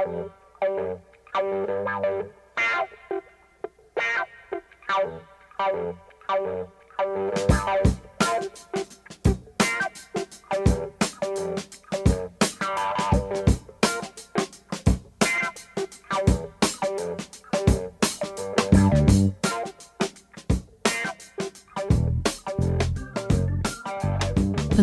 Thank you.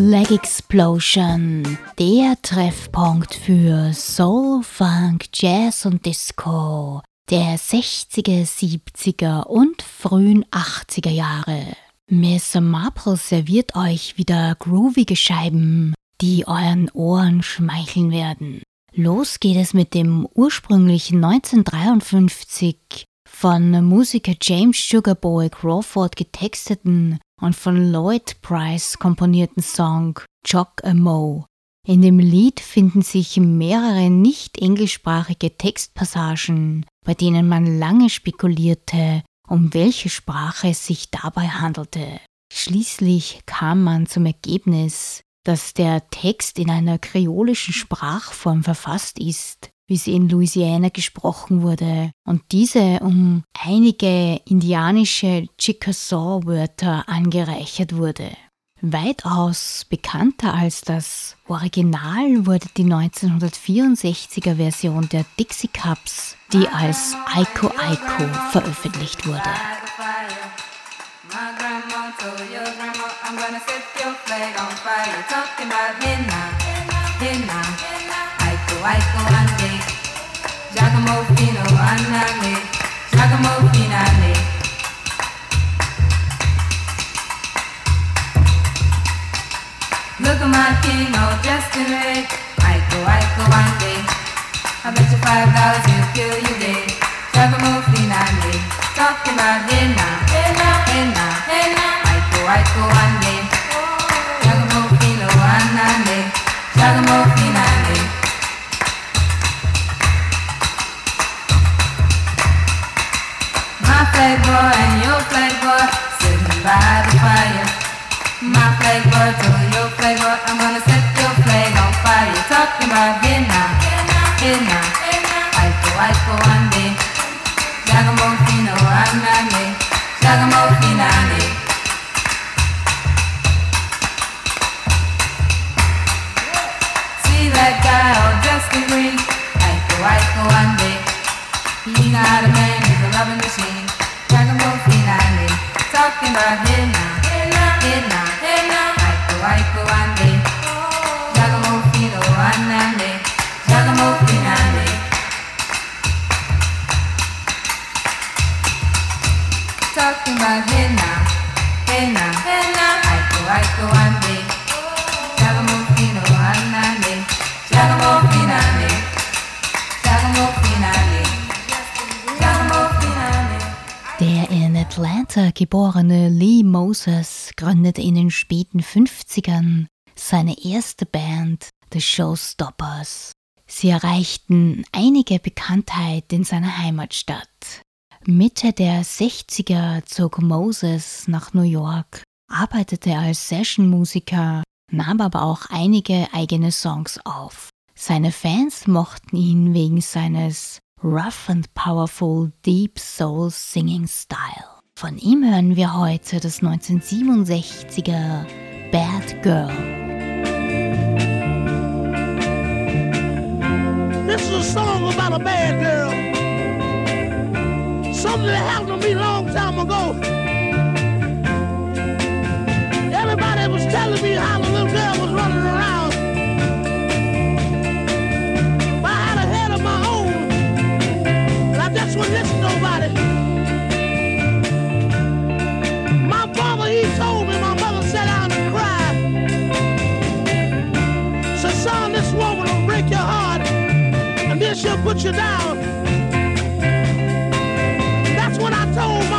Leg Explosion, der Treffpunkt für Soul, Funk, Jazz und Disco der 60er, 70er und frühen 80er Jahre. Miss Marple serviert euch wieder groovige Scheiben, die euren Ohren schmeicheln werden. Los geht es mit dem ursprünglichen 1953 von Musiker James Sugarboy Crawford getexteten und von Lloyd Price komponierten Song Jock a Mo. In dem Lied finden sich mehrere nicht englischsprachige Textpassagen, bei denen man lange spekulierte, um welche Sprache es sich dabei handelte. Schließlich kam man zum Ergebnis, dass der Text in einer kreolischen Sprachform verfasst ist, wie sie in Louisiana gesprochen wurde, und diese um einige indianische Chickasaw-Wörter angereichert wurde. Weitaus bekannter als das Original wurde die 1964er Version der Dixie Cups, die als Aiko Aiko veröffentlicht wurde. Giacomo Andale, Giacomo Fini. Showstoppers. Sie erreichten einige Bekanntheit in seiner Heimatstadt. Mitte der 60er zog Moses nach New York, arbeitete als Sessionmusiker, nahm aber auch einige eigene Songs auf. Seine Fans mochten ihn wegen seines rough and powerful Deep Soul Singing Style. Von ihm hören wir heute das 1967er Bad Girl. A song about a bad girl. Something that happened to me a long time ago. Everybody was telling me how the little girl was running around. But I had a head of my own, and I just wouldn't listen to nobody. She'll put you down. That's when I told mama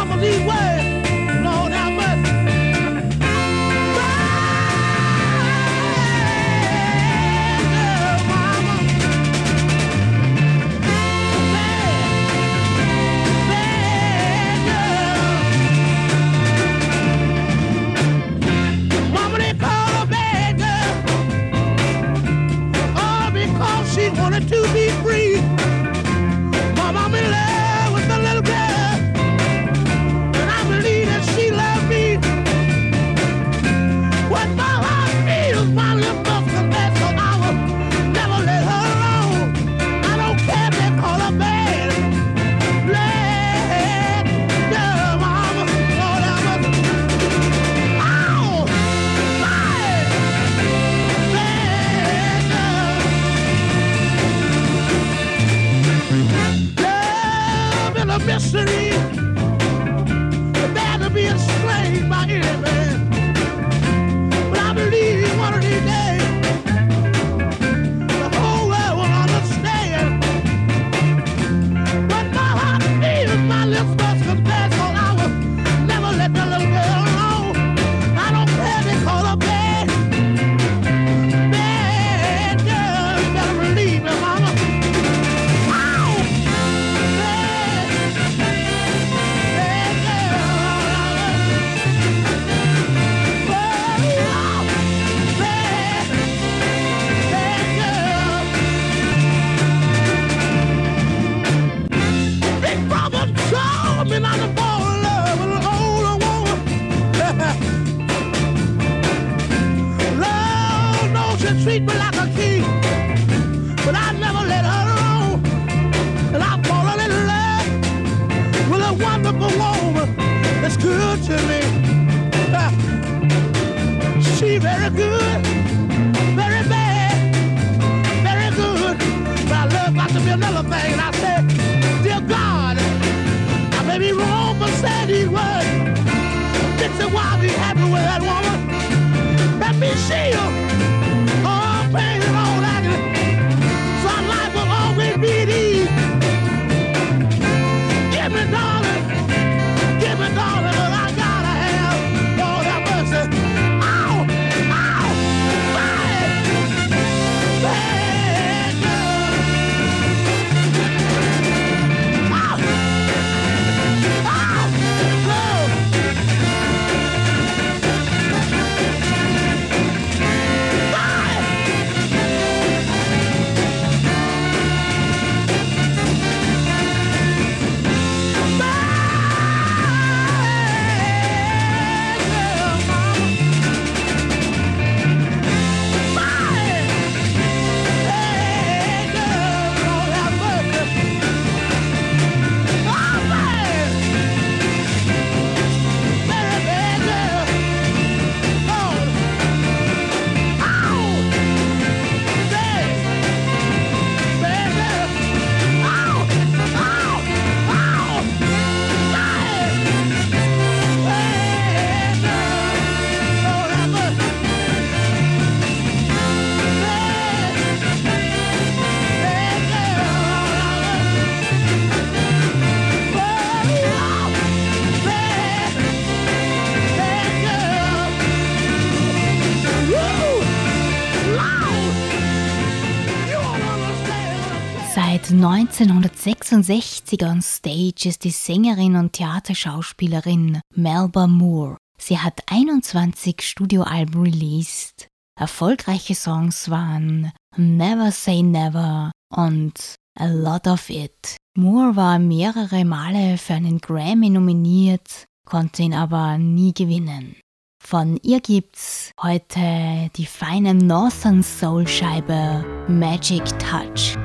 1966 on Stage ist die Sängerin und Theaterschauspielerin Melba Moore. Sie hat 21 Studioalben released. Erfolgreiche Songs waren Never Say Never und A Lot of It. Moore war mehrere Male für einen Grammy nominiert, konnte ihn aber nie gewinnen. Von ihr gibt's heute die feine Northern Soul Scheibe Magic Touch.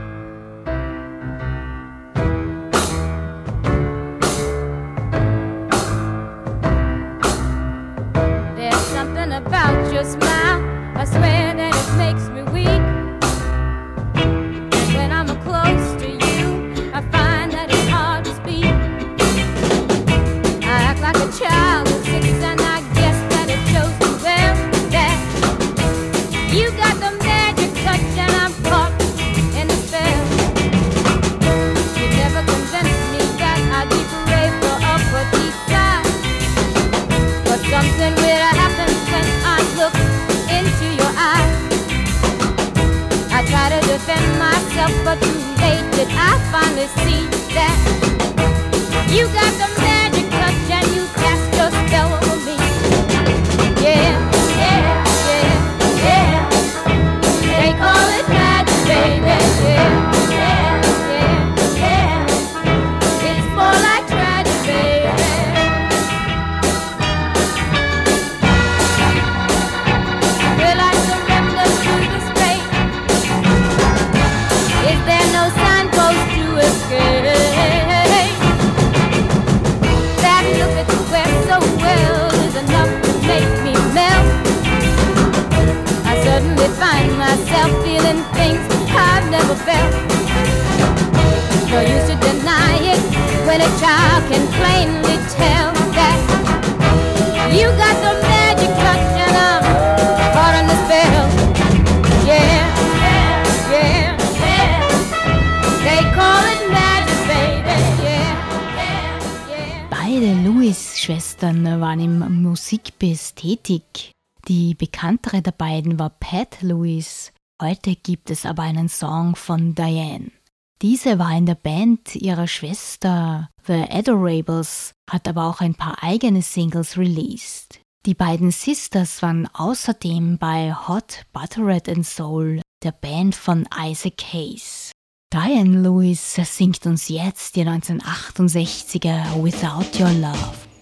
I swear im Musikbiss tätig. Die bekanntere der beiden war Pat Lewis. Heute gibt es aber einen Song von Diane. Diese war in der Band ihrer Schwester The Adorables, hat aber auch ein paar eigene Singles released. Die beiden Sisters waren außerdem bei Hot Buttered and Soul, der Band von Isaac Hayes. Diane Lewis singt uns jetzt die 1968er Without Your Love.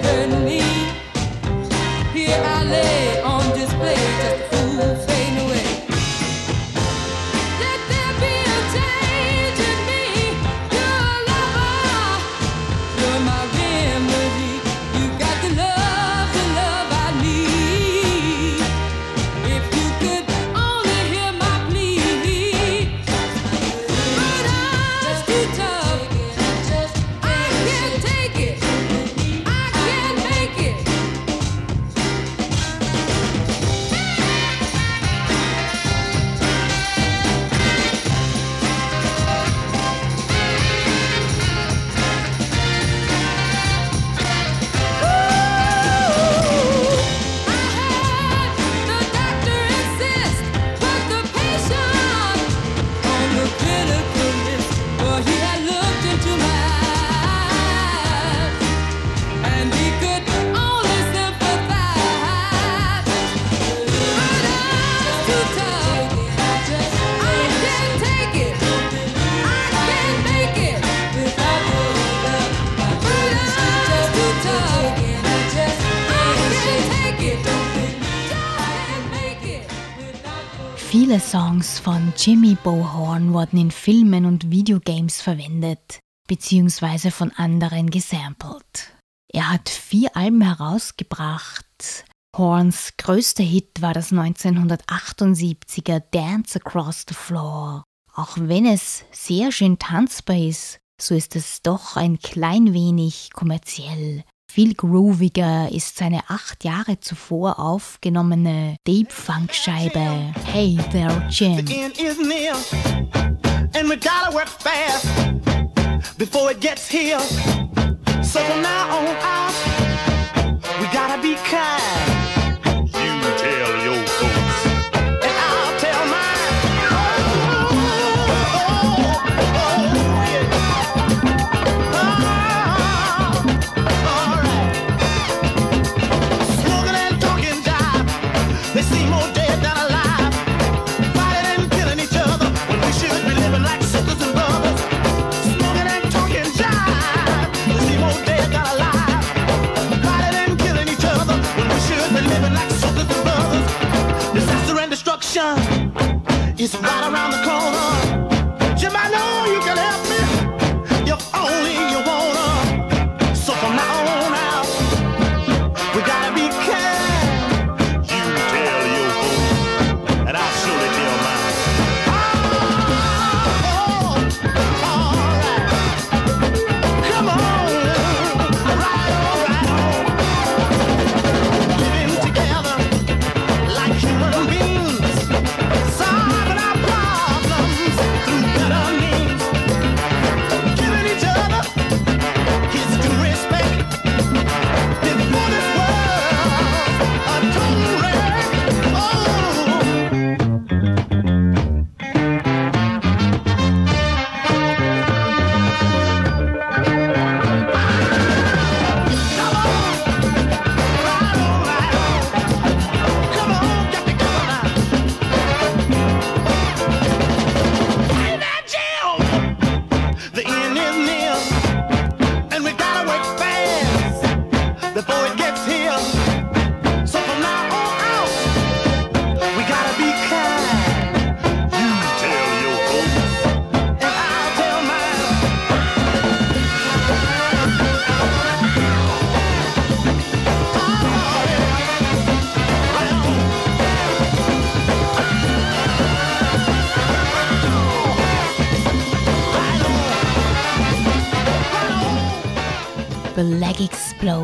western Songs von Jimmy Bohorn wurden in Filmen und Videogames verwendet, beziehungsweise von anderen gesampelt. Er hat vier Alben herausgebracht. Horns größter Hit war das 1978er Dance Across the Floor. Auch wenn es sehr schön tanzbar ist, so ist es doch ein klein wenig kommerziell. Viel grooviger ist seine acht Jahre zuvor aufgenommene Deep Funk Scheibe Hey There Jim. And we gotta work fast before it gets here. So from now on out,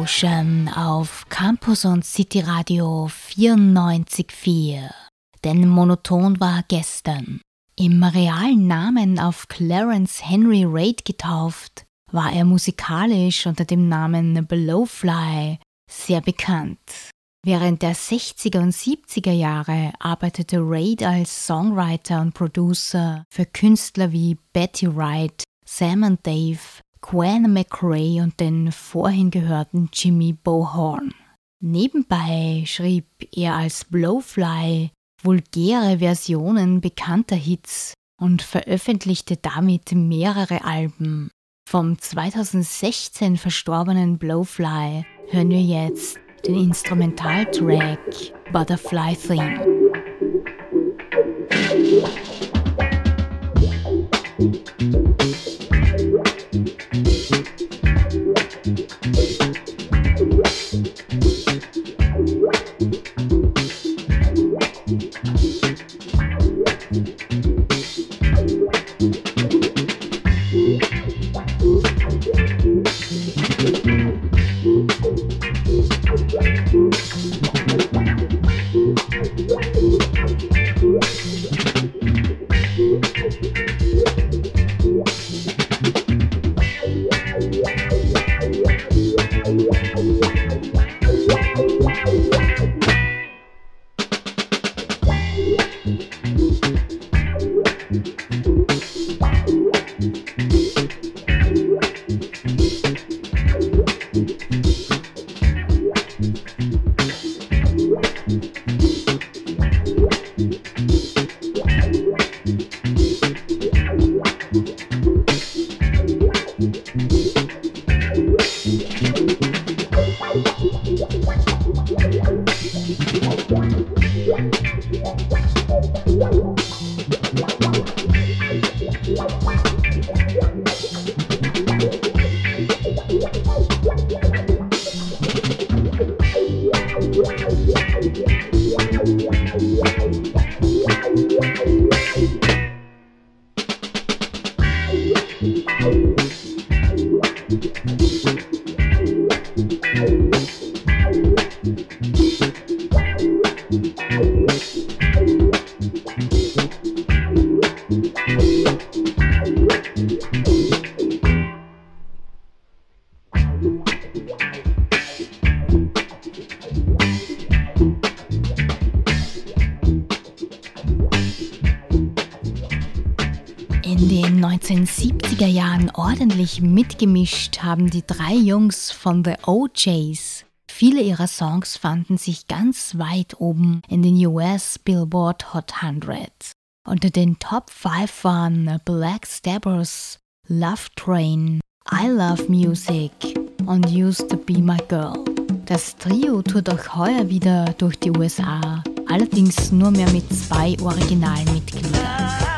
Explosion auf Campus und City Radio 94.4. Denn monoton war gestern. Im realen Namen auf Clarence Henry Reid getauft, war er musikalisch unter dem Namen Blowfly sehr bekannt. Während der 60er und 70er Jahre arbeitete Reid als Songwriter und Producer für Künstler wie Betty Wright, Sam and Dave, Gwen McRae und den vorhin gehörten Jimmy Bohorn. Nebenbei schrieb er als Blowfly vulgäre Versionen bekannter Hits und veröffentlichte damit mehrere Alben. Vom 2016 verstorbenen Blowfly hören wir jetzt den Instrumentaltrack Butterfly Theme. Thank ordentlich mitgemischt haben die drei Jungs von The OJs. Viele ihrer Songs fanden sich ganz weit oben in den US Billboard Hot 100. Unter den Top 5 waren Black Stabbers, Love Train, I Love Music und Used to Be My Girl. Das Trio tourt auch heuer wieder durch die USA, allerdings nur mehr mit zwei Originalmitgliedern.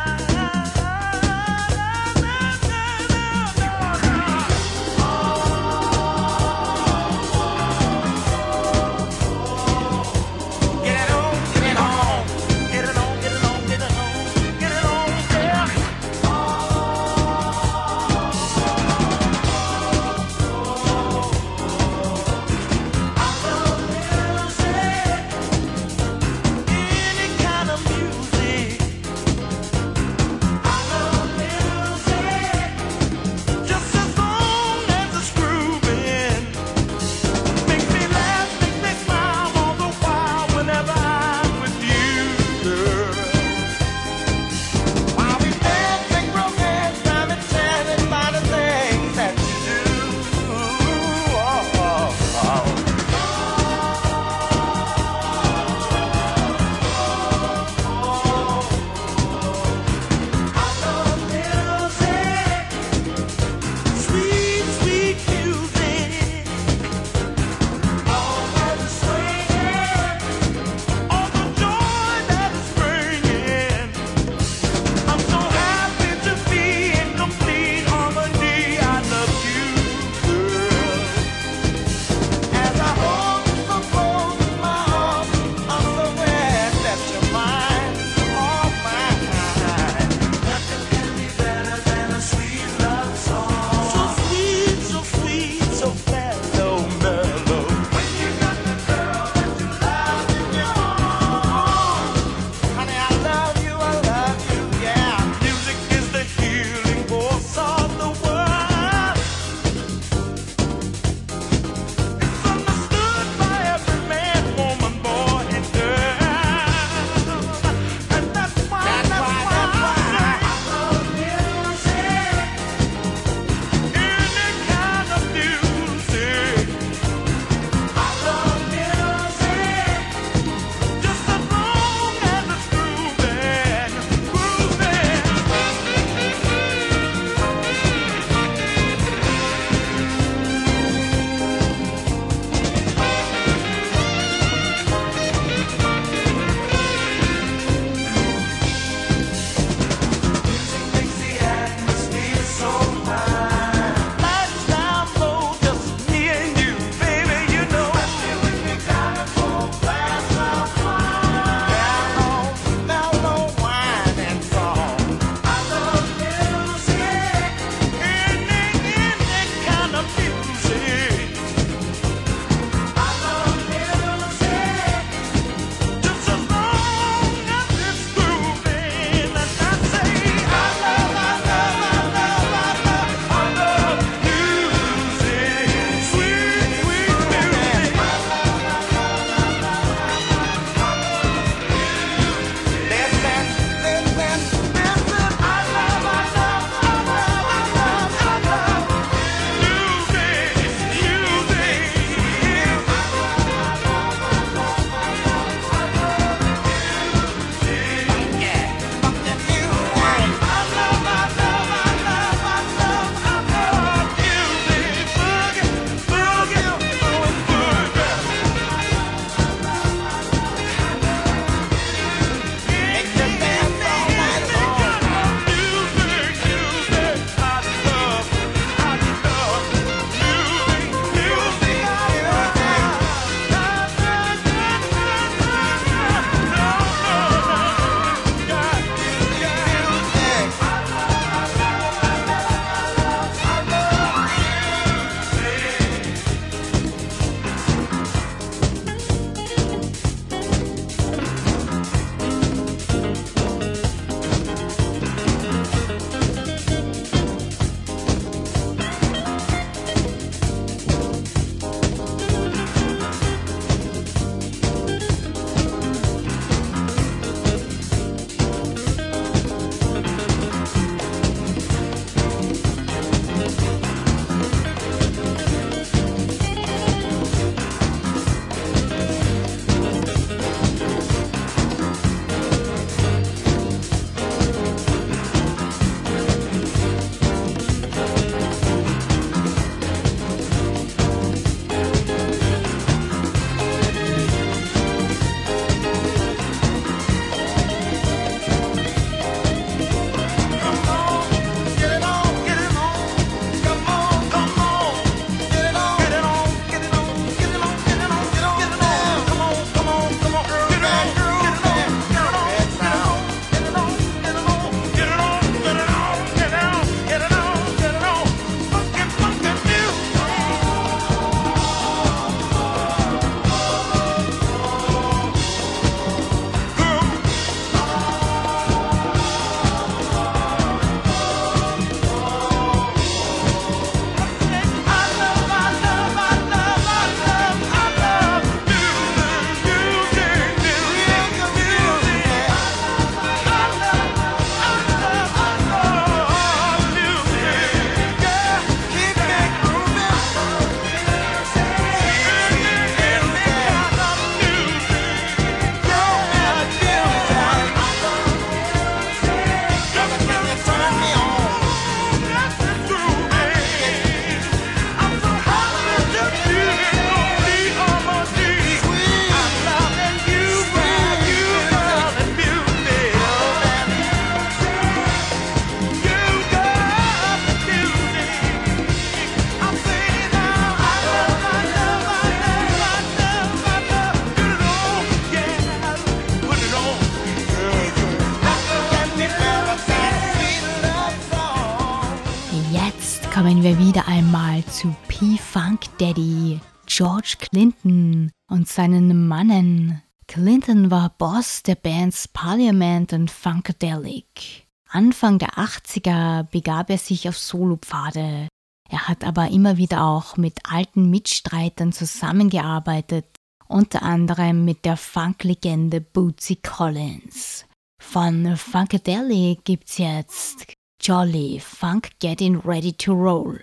sogenannten Funkadelic. Anfang der 80er begab er sich auf Solopfade. Er hat aber immer wieder auch mit alten Mitstreitern zusammengearbeitet, unter anderem mit der Funklegende Bootsy Collins. Von Funkadelic gibt's jetzt Jolly Funk Getting Ready to Roll.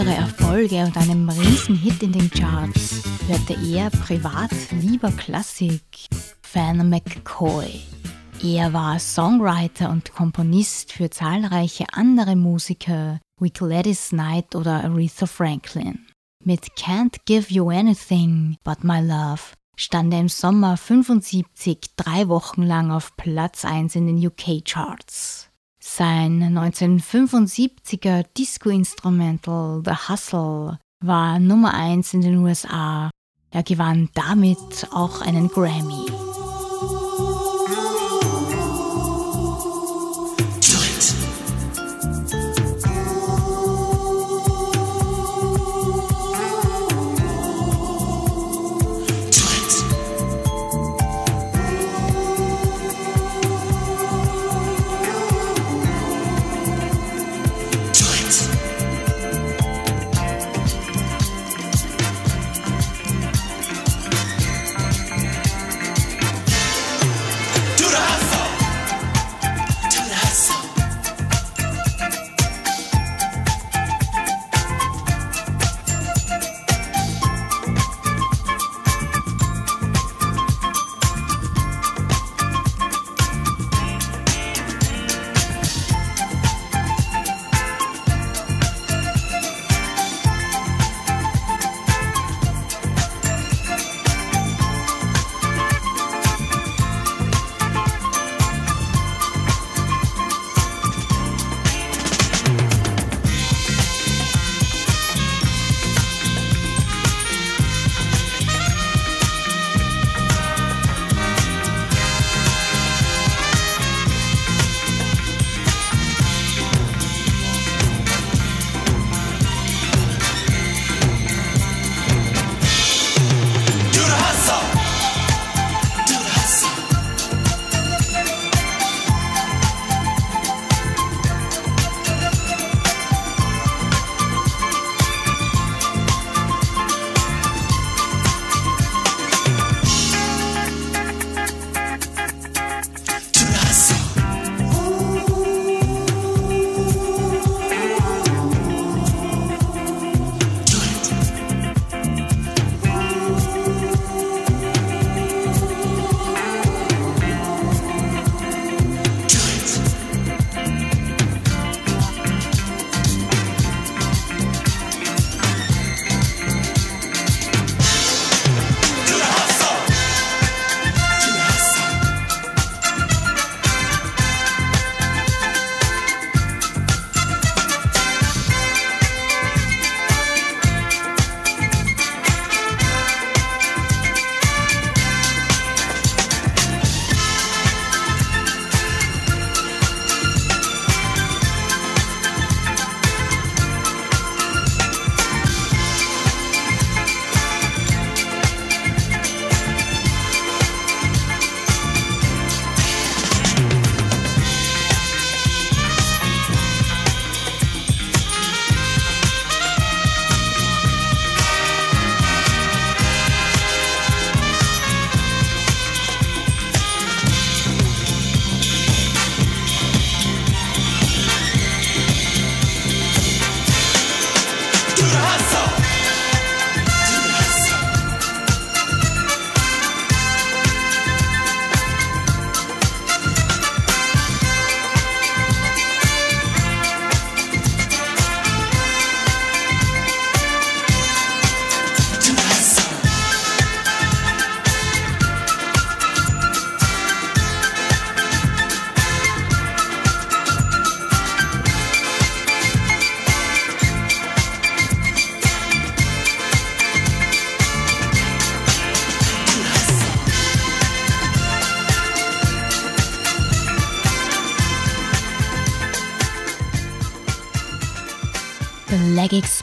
größere Erfolge und einem Riesenhit in den Charts hörte er privat lieber Klassik Fan McCoy. Er war Songwriter und Komponist für zahlreiche andere Musiker wie Gladys Knight oder Aretha Franklin. Mit Can't Give You Anything But My Love stand er im Sommer 75 drei Wochen lang auf Platz 1 in den UK-Charts. Sein 1975er Disco-Instrumental The Hustle war Nummer 1 in den USA. Er gewann damit auch einen Grammy.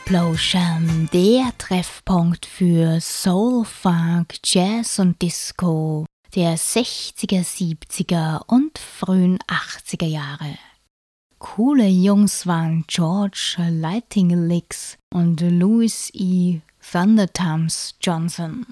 Explosion, der Treffpunkt für Soul, Funk, Jazz und Disco der 60er, 70er und frühen 80er Jahre. Coole Jungs waren George Lighting Licks und Louis E. Thundertums Johnson.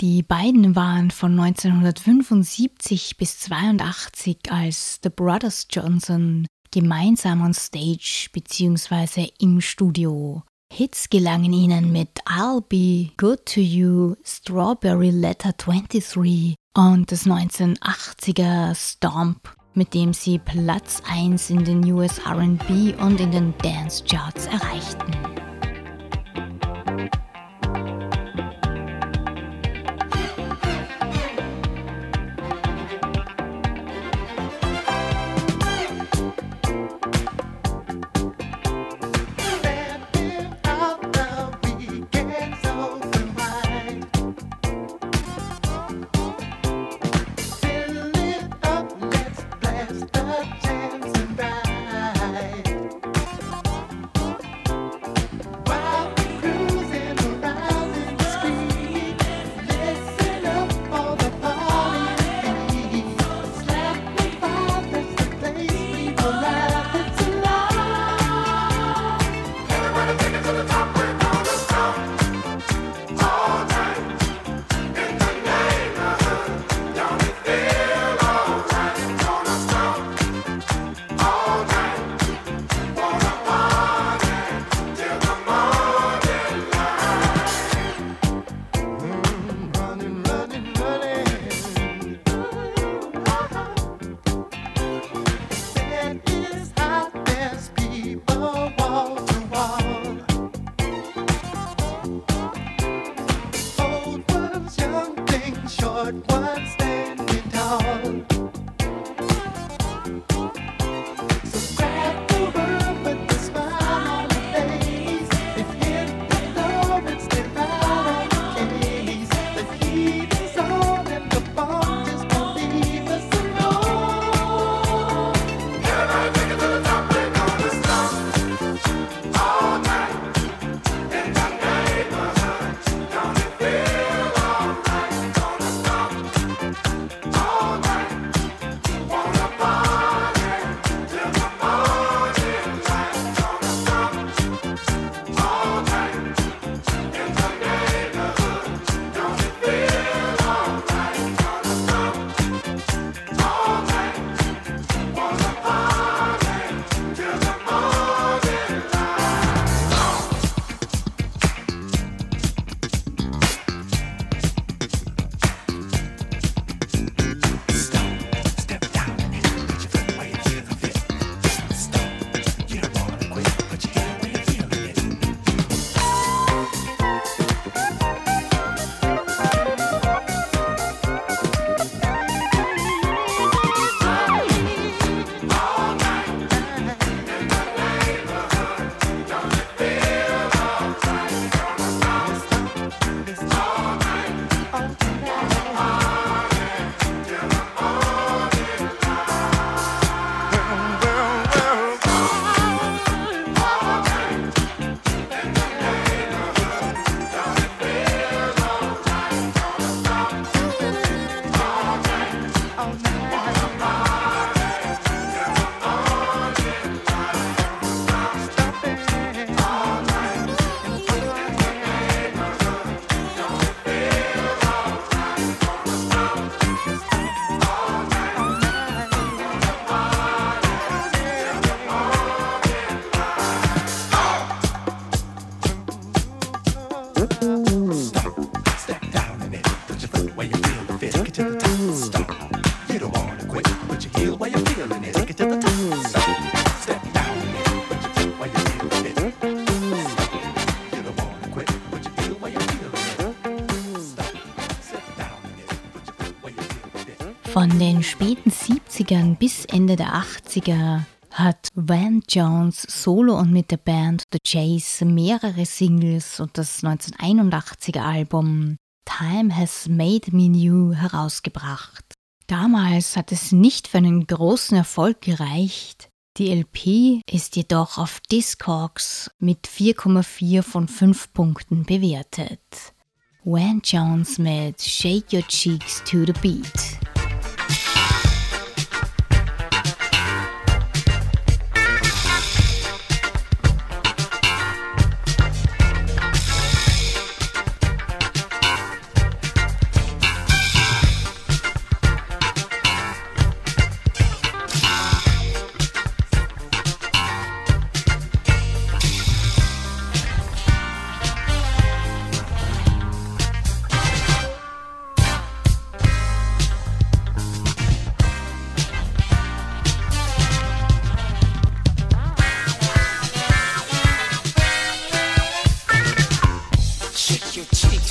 Die beiden waren von 1975 bis 82 als The Brothers Johnson gemeinsam on Stage bzw. im Studio. Hits gelangen ihnen mit I'll Be Good to You, Strawberry Letter 23 und das 1980er Stomp, mit dem sie Platz 1 in den US RB und in den Dance Charts erreichten. Der 80er hat Van Jones solo und mit der Band The Chase mehrere Singles und das 1981er Album Time Has Made Me New herausgebracht. Damals hat es nicht für einen großen Erfolg gereicht. Die LP ist jedoch auf Discogs mit 4,4 von 5 Punkten bewertet. Van Jones mit Shake Your Cheeks to the Beat. shake your cheek.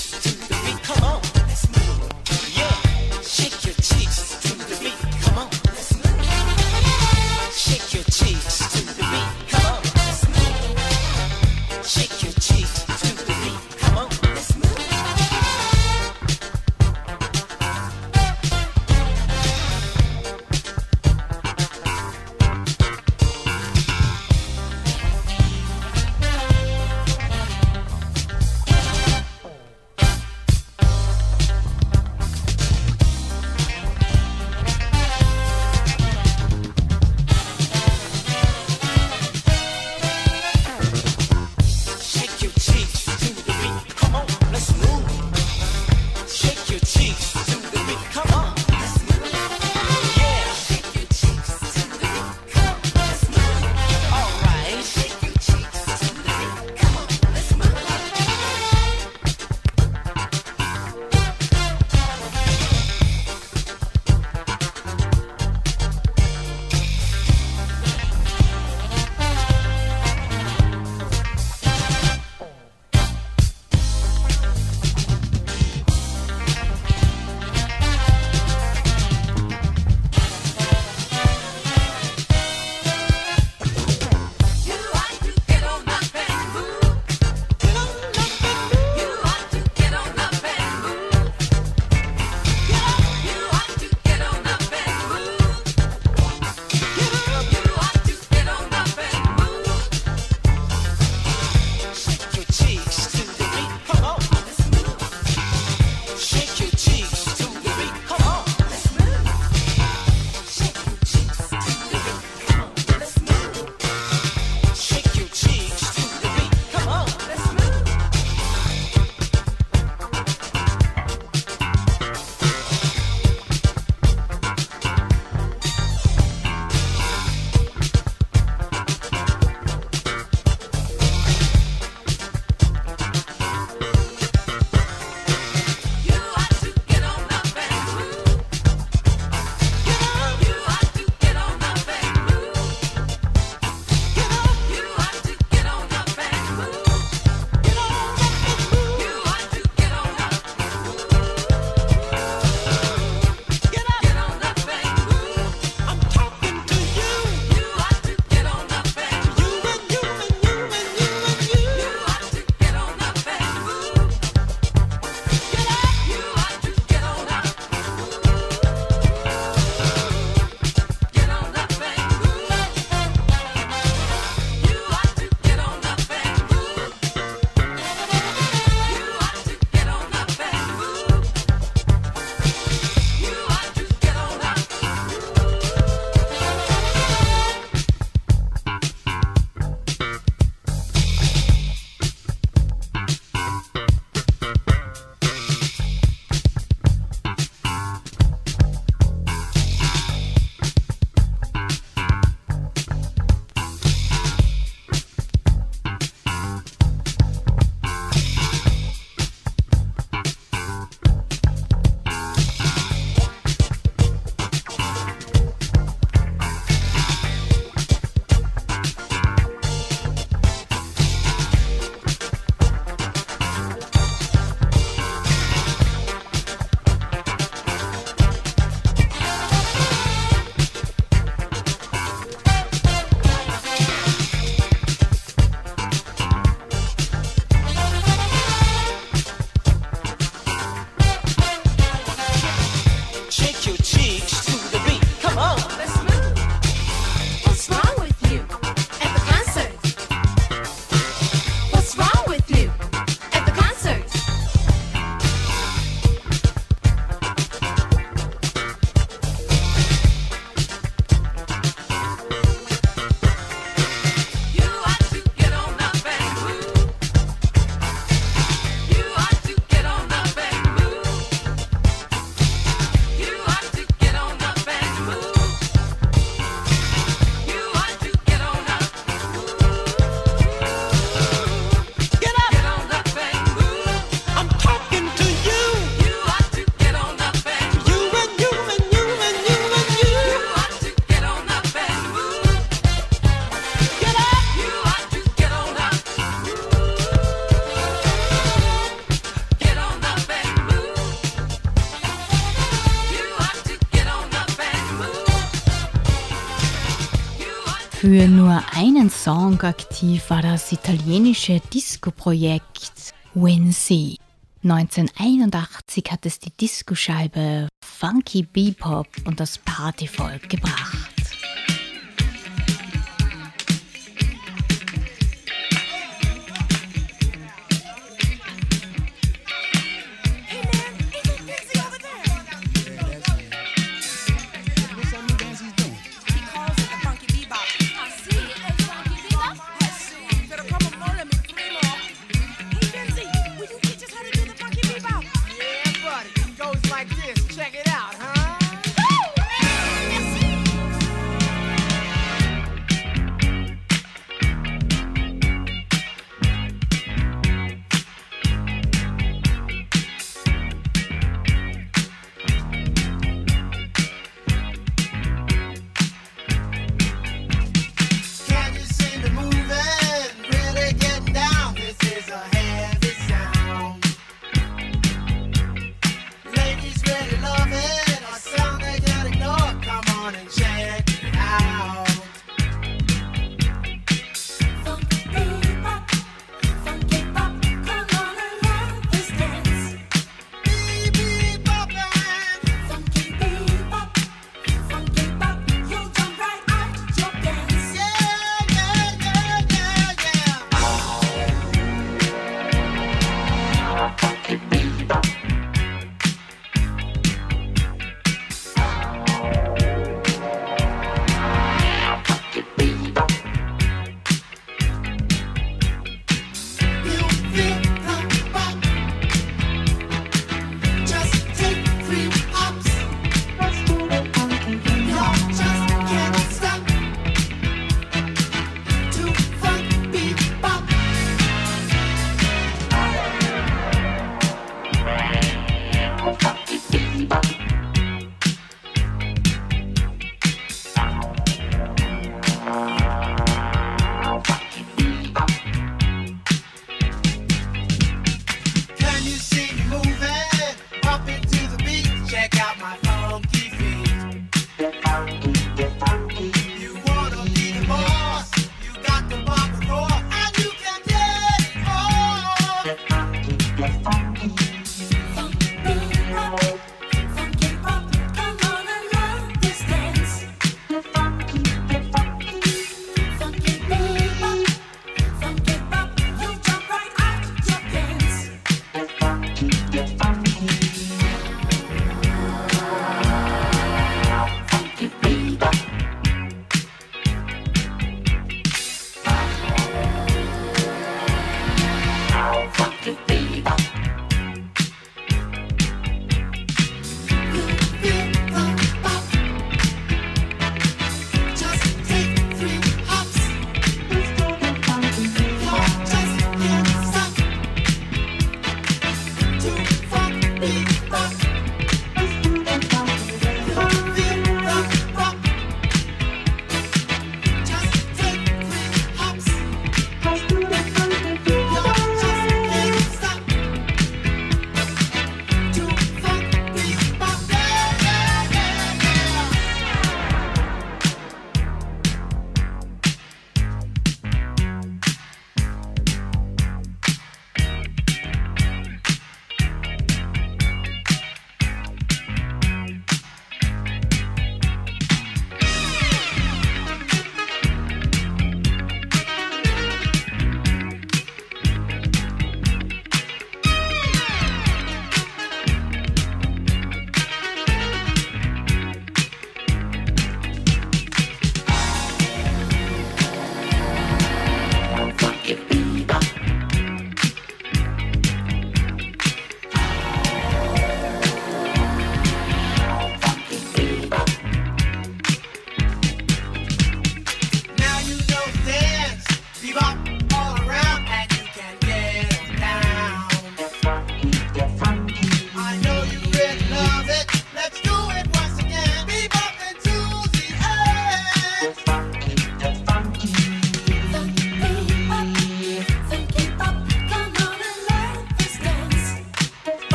nur einen Song aktiv war das italienische Disco-Projekt Wednesday. 1981 hat es die Discoscheibe Funky Bebop und das Partyvolk gebracht.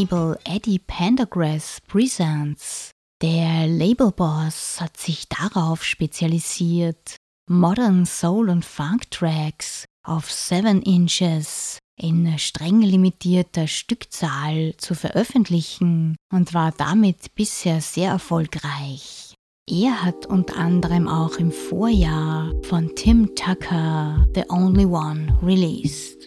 Label Eddie Pendergrass Presents. Der Labelboss hat sich darauf spezialisiert, Modern Soul und Funk Tracks auf 7 Inches in streng limitierter Stückzahl zu veröffentlichen und war damit bisher sehr erfolgreich. Er hat unter anderem auch im Vorjahr von Tim Tucker The Only One released.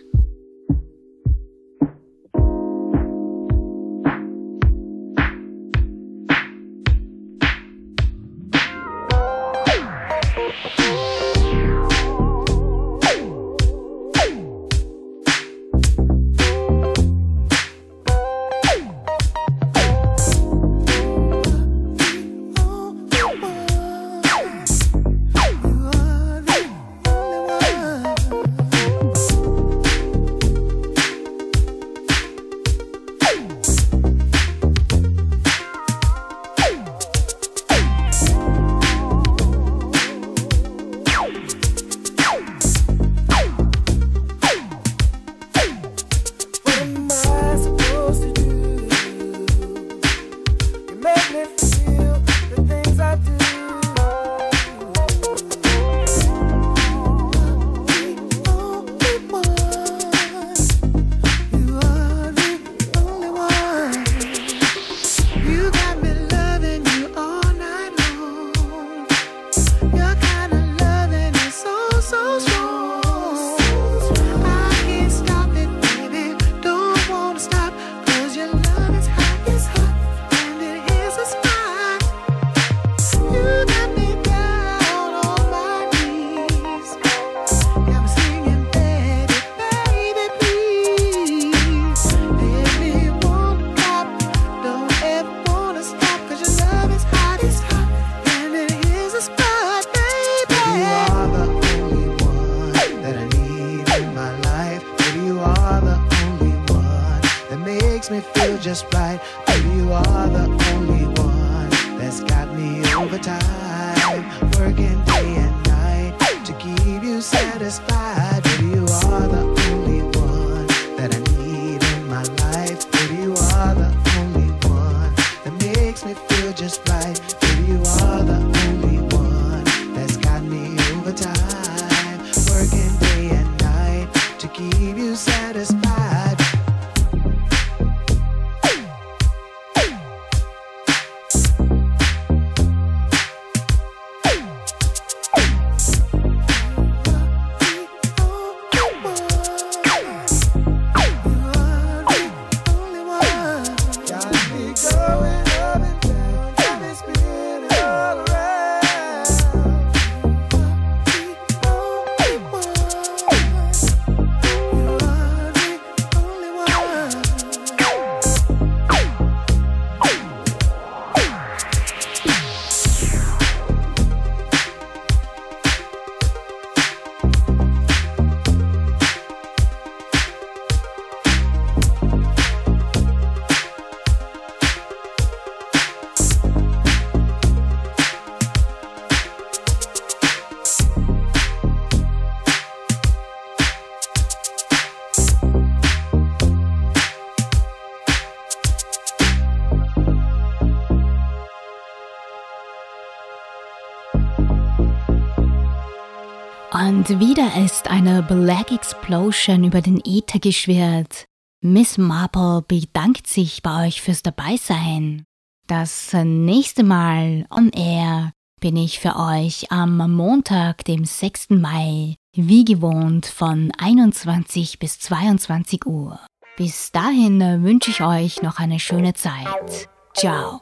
Wieder ist eine Black Explosion über den Äther geschwirrt. Miss Marple bedankt sich bei euch fürs Dabeisein. Das nächste Mal on Air bin ich für euch am Montag, dem 6. Mai, wie gewohnt von 21 bis 22 Uhr. Bis dahin wünsche ich euch noch eine schöne Zeit. Ciao.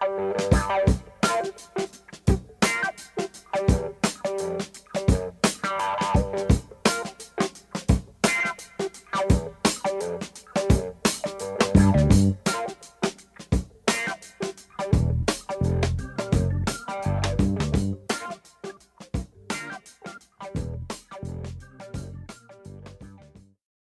Thank you.